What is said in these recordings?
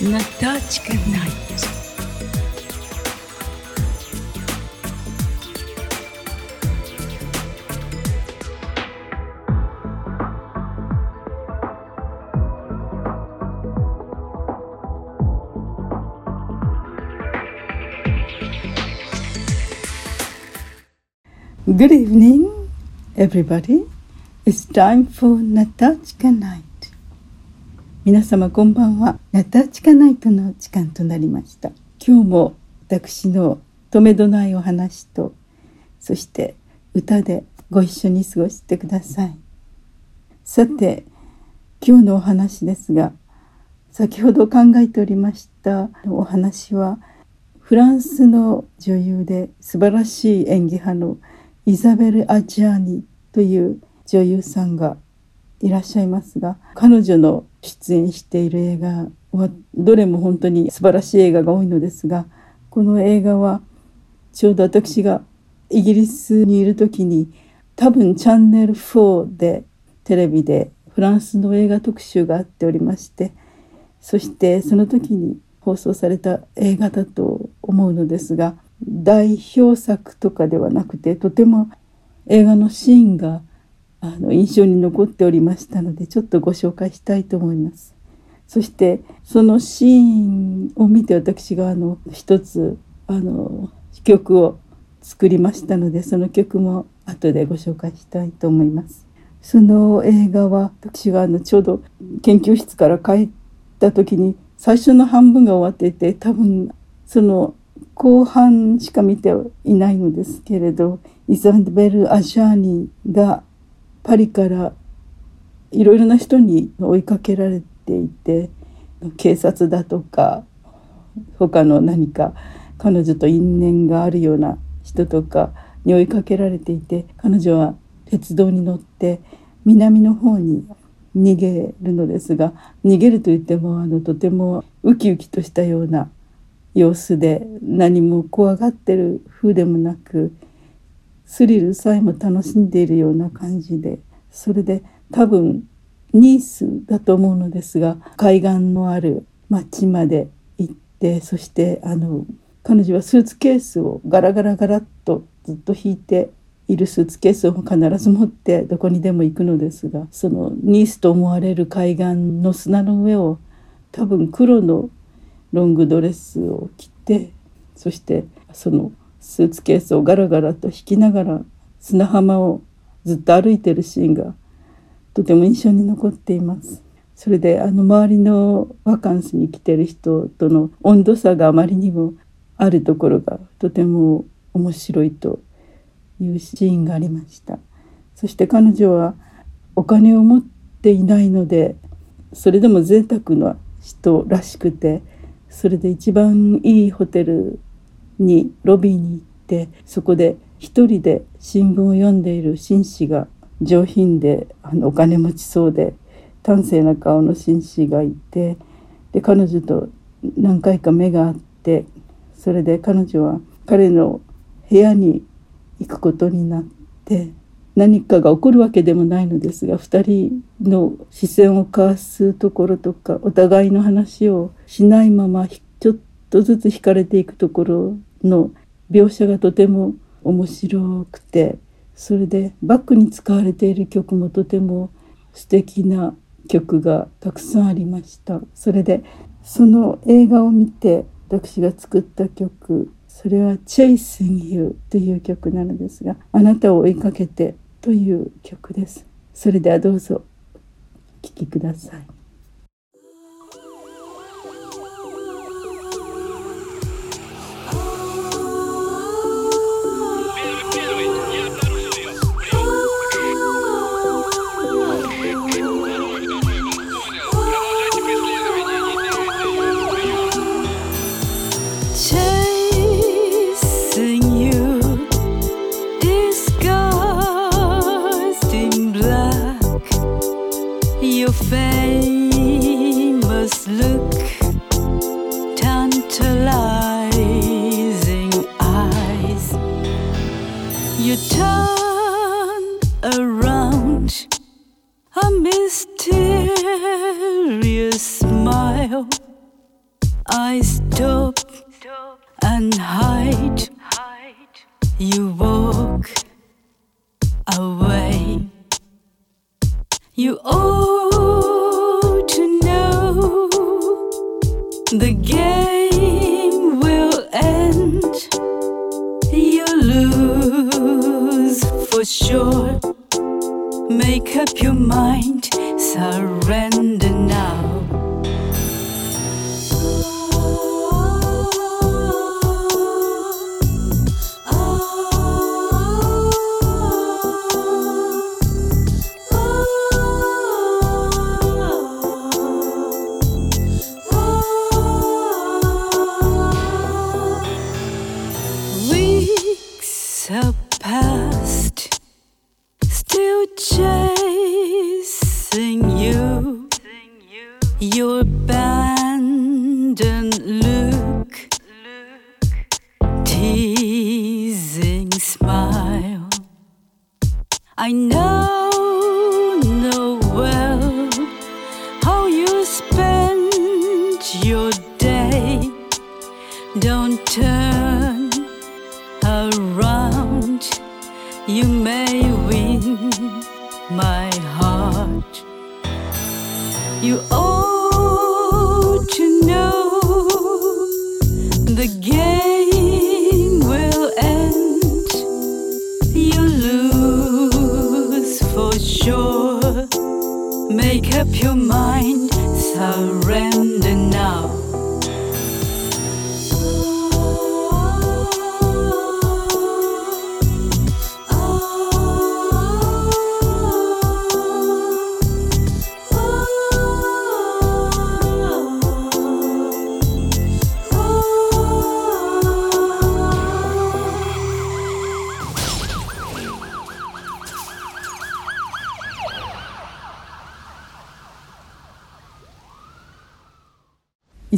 Натачка Найт. Good evening, everybody. It's time for Natachka Night. 皆様こんばんは。ナタチカナイトの時間となりました。今日も私の止めどないお話と、そして歌でご一緒に過ごしてください。さて、今日のお話ですが、先ほど考えておりましたお話は、フランスの女優で素晴らしい演技派のイザベル・アジャーニという女優さんがいらっしゃいますが彼女の出演している映画はどれも本当に素晴らしい映画が多いのですがこの映画はちょうど私がイギリスにいる時に多分チャンネル4でテレビでフランスの映画特集があっておりましてそしてその時に放送された映画だと思うのですが代表作とかではなくてとても映画のシーンがあの印象に残っておりましたのでちょっとご紹介したいと思います。そしてそのシーンを見て私があの一つあの曲を作りましたのでその曲も後でご紹介したいと思います。その映画は私があのちょうど研究室から帰った時に最初の半分が終わっていて多分その後半しか見ていないのですけれどイザベル・アジャーニがパリからいろいろな人に追いかけられていて警察だとか他の何か彼女と因縁があるような人とかに追いかけられていて彼女は鉄道に乗って南の方に逃げるのですが逃げるといってもあのとてもウキウキとしたような様子で何も怖がってる風でもなくスリルさえも楽しんでいるような感じでそれで多分ニースだと思うのですが海岸のある町まで行ってそしてあの彼女はスーツケースをガラガラガラッとずっと引いているスーツケースを必ず持ってどこにでも行くのですがそのニースと思われる海岸の砂の上を多分黒のロングドレスを着てそしてそのスーツケースをガラガラと引きながら砂浜をずっと歩いてるシーンがとても印象に残っています。それであの周りのバカンスに来てる人との温度差があまりにもあるところがとても面白いというシーンがありましたそして彼女はお金を持っていないのでそれでも贅沢な人らしくてそれで一番いいホテルにロビーに行ってそこで一人で新聞を読んでいる紳士が上品であのお金持ちそうで端正な顔の紳士がいてで彼女と何回か目が合ってそれで彼女は彼の部屋に行くことになって何かが起こるわけでもないのですが2人の視線を交わすところとかお互いの話をしないままちょっとずつ惹かれていくところの描写がとても面白くてそれでバックに使われている曲もとても素敵な曲がたくさんありました。それでその映画を見て私が作った曲それは「Chasing You」という曲なのですが「あなたを追いかけて」という曲です。それではどうぞお聴きください。Mysterious smile. I stop and hide. You walk away. You ought to know the game will end. You lose for sure. Make up your mind, surrender Your abandoned look, teasing smile. I know, know well how you spend your day. Don't turn around, you may win my heart. You ought the game will end. You lose for sure. Make up your mind, surrender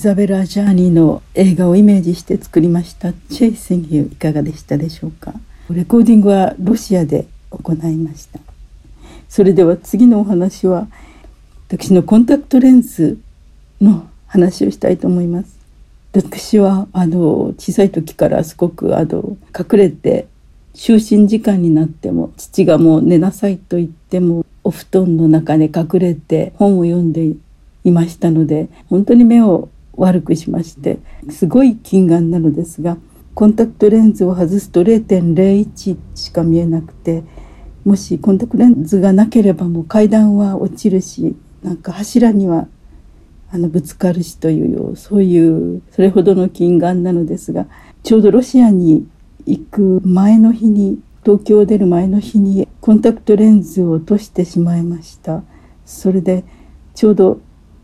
ザベラ・ジャーニーの映画をイメージして作りました「チェイシング」いかがでしたでしょうか？レコーディングはロシアで行いました。それでは次のお話は私のコンタクトレンズの話をしたいと思います。私はあの小さい時からすごくあの隠れて就寝時間になっても父がもう寝なさいと言ってもお布団の中で隠れて本を読んでいましたので本当に目を悪くしましてすごい近眼なのですがコンタクトレンズを外すと0.01しか見えなくてもしコンタクトレンズがなければもう階段は落ちるしなんか柱にはあのぶつかるしというようそういうそれほどの近眼なのですがちょうどロシアに行く前の日に東京を出る前の日にコンタクトレンズを落としてしまいました。それでちょうど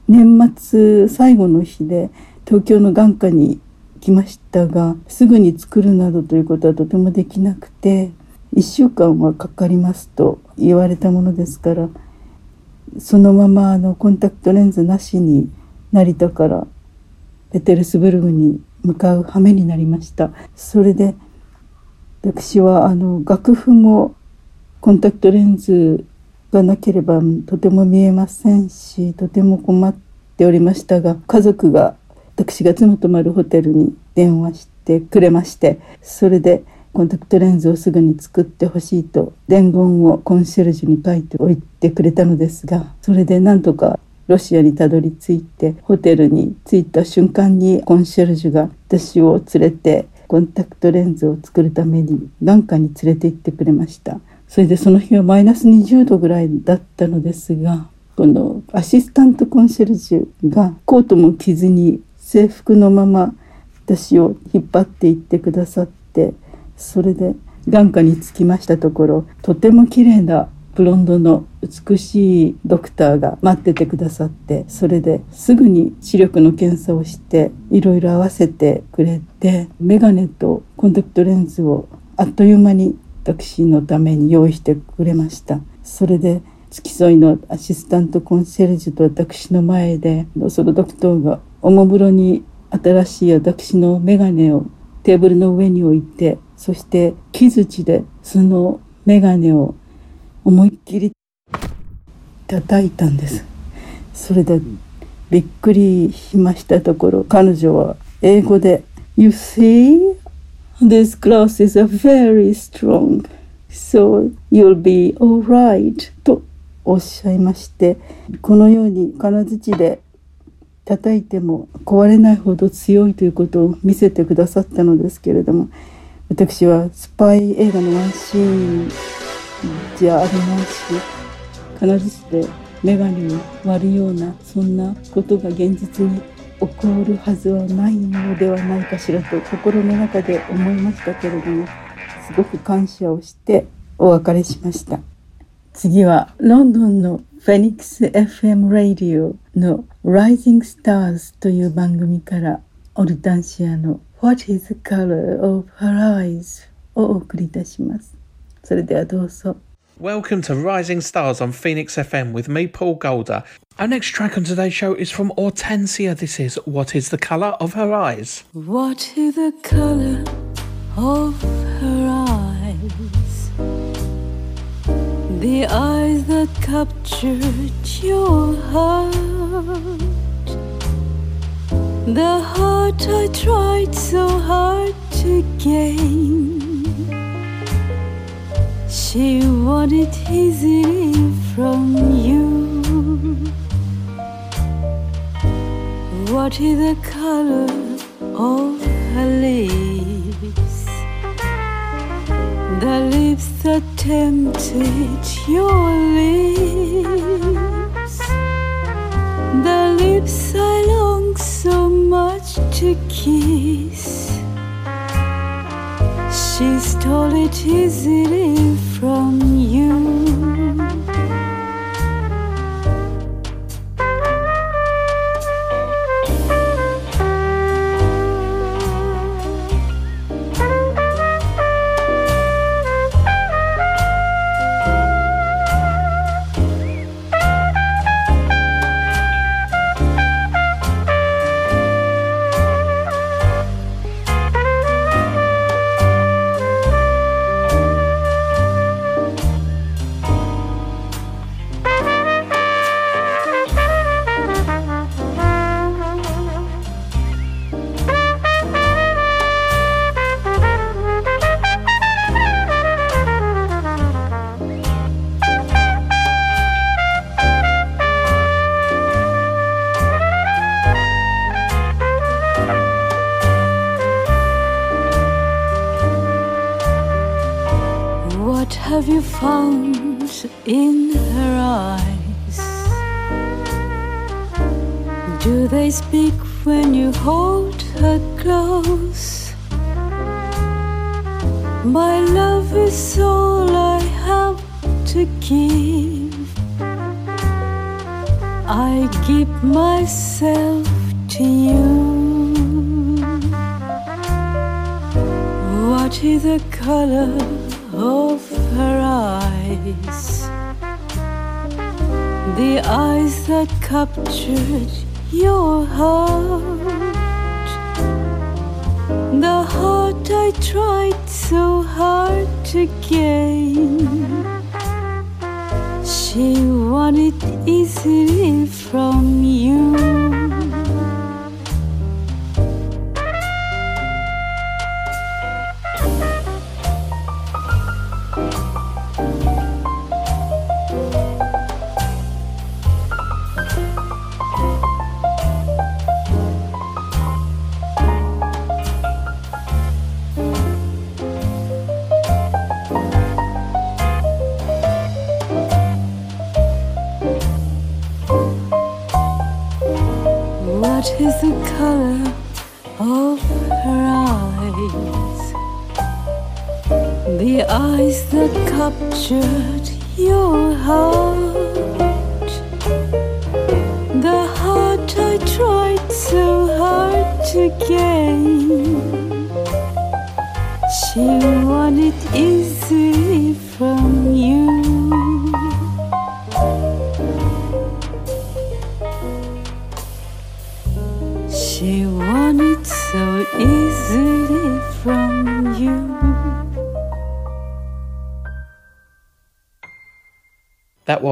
年末最後の日で東京の眼科に来ましたがすぐに作るなどということはとてもできなくて1週間はかかりますと言われたものですからそのままあのコンタクトレンズなしに成田からペテルスブルグに向かう羽目になりました。それで私はあの楽譜もコンタクトレンズがなければとても見えませんしとても困ってておりましたが家族が私が妻泊まるホテルに電話してくれましてそれでコンタクトレンズをすぐに作ってほしいと伝言をコンシェルジュに書いておいてくれたのですがそれでなんとかロシアにたどり着いてホテルに着いた瞬間にコンシェルジュが私を連れてコンタクトレンズを作るために眼科に連れて行ってくれました。それでその日はマイナス20度ぐらいだったのですがこのアシスタントコンシェルジュがコートも着ずに制服のまま私を引っ張っていってくださってそれで眼科に着きましたところとても綺麗なブロンドの美しいドクターが待っててくださってそれですぐに視力の検査をしていろいろ合わせてくれてメガネとコンタクトレンズをあっという間に私のために用意してくれました。それで付き添いのアシスタントコンシェルジュと私の前でそのドクターがおもむろに新しい私のメガネをテーブルの上に置いてそして木槌でそのメガネを思いっきり叩いたんです。それでびっくりしましたところ彼女は英語で「You see this glass is a very strong so you'll be alright」とおっしゃいましてこのように金槌で叩いても壊れないほど強いということを見せてくださったのですけれども私はスパイ映画のワンシーンじゃありますし金槌で眼鏡を割るようなそんなことが現実に起こるはずはないのではないかしらと心の中で思いましたけれどもすごく感謝をしてお別れしました。次はロンドンのフェニックス FM ラディオの Rising Stars という番組からオルタンシアの What is the color of her eyes をお送りいたしますそれではどうぞ Welcome to Rising Stars on Phoenix FM with me, Paul Golder. Our next track on today's show is from Hortensia. This is What is the Colour of Her Eyes? What is the color of her eyes? The eyes that captured your heart. The heart I tried so hard to gain. She wanted easily from you. What is the color of her lips? The lips that tempted your lips. The lips I long so much to kiss. She stole it easily from you. Do they speak when you hold her close? My love is all I have to give. I give myself to you. What is the color of her eyes? The eyes that captured your heart. The heart I tried so hard to gain. She wanted easily from you. Eyes that captured your heart. The heart I tried so hard to gain.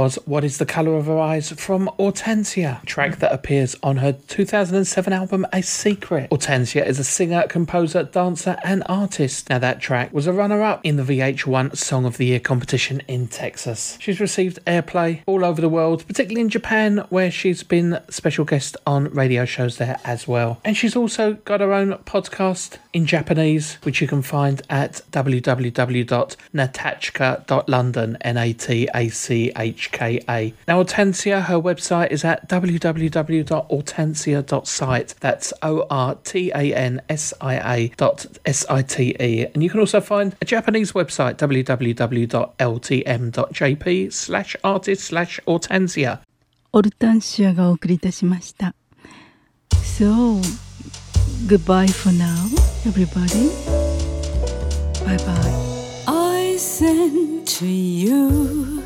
Was What is the Colour of Her Eyes from Hortensia, track that appears on her 2007 album A Secret. Hortensia is a singer, composer, dancer, and artist. Now, that track was a runner up in the VH1 Song of the Year competition in Texas. She's received airplay all over the world, particularly in Japan, where she's been special guest on radio shows there as well. And she's also got her own podcast in Japanese, which you can find at www.natachka.london, N A T A C HKA. Now, Hortensia, her website is at www.hortensia.site. That's O R T A N S I A dot S I T E. And you can also find a Japanese website, www.ltm.jp slash artist slash hortensia. オルタンシアがお送りいたしました。So, goodbye for now, everybody. Bye bye. I sent to you